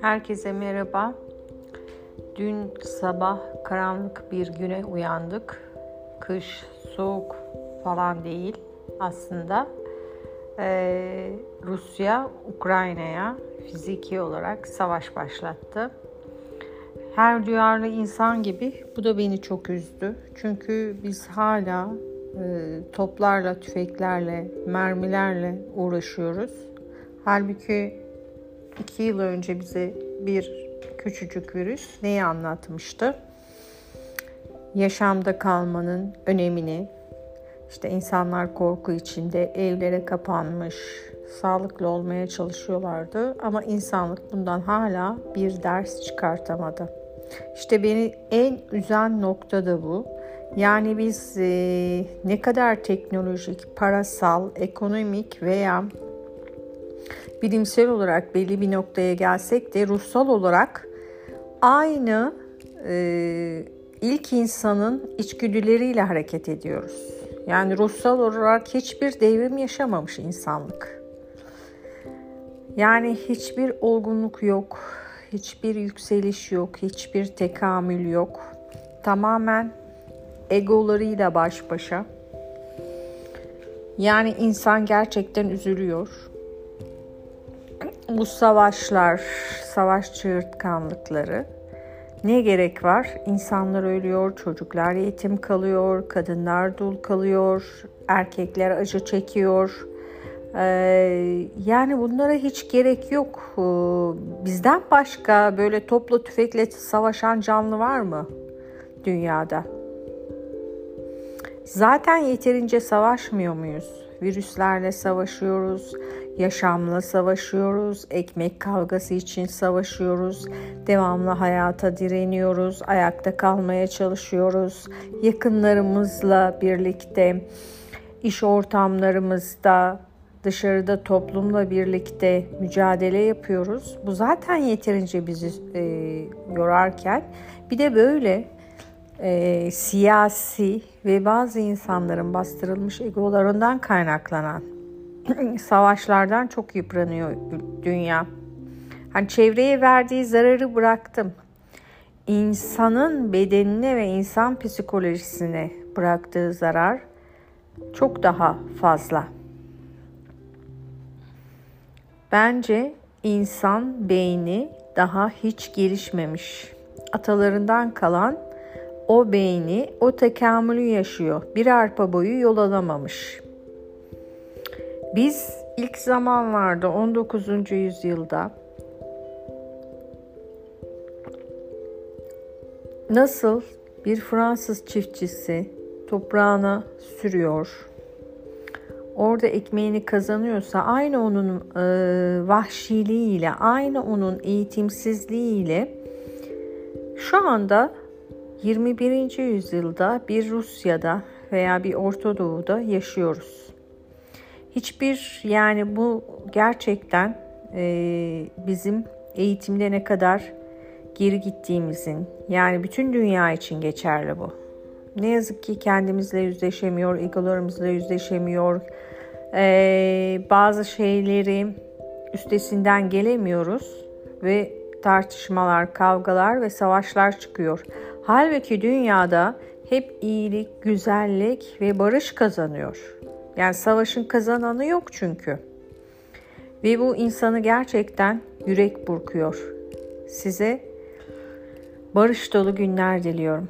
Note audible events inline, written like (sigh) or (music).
Herkese merhaba. Dün sabah karanlık bir güne uyandık. Kış, soğuk falan değil aslında. Ee, Rusya Ukrayna'ya fiziki olarak savaş başlattı. Her duyarlı insan gibi bu da beni çok üzdü. Çünkü biz hala e, toplarla, tüfeklerle, mermilerle uğraşıyoruz. Halbuki iki yıl önce bize bir küçücük virüs neyi anlatmıştı? Yaşamda kalmanın önemini, işte insanlar korku içinde evlere kapanmış, sağlıklı olmaya çalışıyorlardı ama insanlık bundan hala bir ders çıkartamadı. İşte beni en üzen nokta da bu. Yani biz e, ne kadar teknolojik, parasal, ekonomik veya bilimsel olarak belli bir noktaya gelsek de ruhsal olarak aynı e, ilk insanın içgüdüleriyle hareket ediyoruz. Yani ruhsal olarak hiçbir devrim yaşamamış insanlık. Yani hiçbir olgunluk yok, hiçbir yükseliş yok, hiçbir tekamül yok. Tamamen egolarıyla baş başa. Yani insan gerçekten üzülüyor bu savaşlar, savaş çığırtkanlıkları ne gerek var? İnsanlar ölüyor, çocuklar yetim kalıyor, kadınlar dul kalıyor, erkekler acı çekiyor. Ee, yani bunlara hiç gerek yok. Ee, bizden başka böyle toplu tüfekle savaşan canlı var mı dünyada? Zaten yeterince savaşmıyor muyuz? Virüslerle savaşıyoruz, yaşamla savaşıyoruz, ekmek kavgası için savaşıyoruz, devamlı hayata direniyoruz, ayakta kalmaya çalışıyoruz, yakınlarımızla birlikte, iş ortamlarımızda, dışarıda toplumla birlikte mücadele yapıyoruz. Bu zaten yeterince bizi e, yorarken bir de böyle e, siyasi ve bazı insanların bastırılmış egolarından kaynaklanan (clears throat) savaşlardan çok yıpranıyor dünya. Hani çevreye verdiği zararı bıraktım. İnsanın bedenine ve insan psikolojisine bıraktığı zarar çok daha fazla. Bence insan beyni daha hiç gelişmemiş. Atalarından kalan o beyni, o tekamülü yaşıyor. Bir arpa boyu yol alamamış. Biz ilk zamanlarda 19. yüzyılda nasıl bir Fransız çiftçisi toprağına sürüyor, orada ekmeğini kazanıyorsa aynı onun e, vahşiliğiyle, aynı onun eğitimsizliğiyle şu anda 21. yüzyılda bir Rusya'da veya bir Orta Doğu'da yaşıyoruz. Hiçbir yani bu gerçekten e, bizim eğitimde ne kadar geri gittiğimizin yani bütün dünya için geçerli bu. Ne yazık ki kendimizle yüzleşemiyor, egolarımızla yüzleşemiyor. Ee, bazı şeyleri üstesinden gelemiyoruz ve tartışmalar, kavgalar ve savaşlar çıkıyor. Halbuki dünyada hep iyilik, güzellik ve barış kazanıyor. Yani savaşın kazananı yok çünkü. Ve bu insanı gerçekten yürek burkuyor. Size barış dolu günler diliyorum.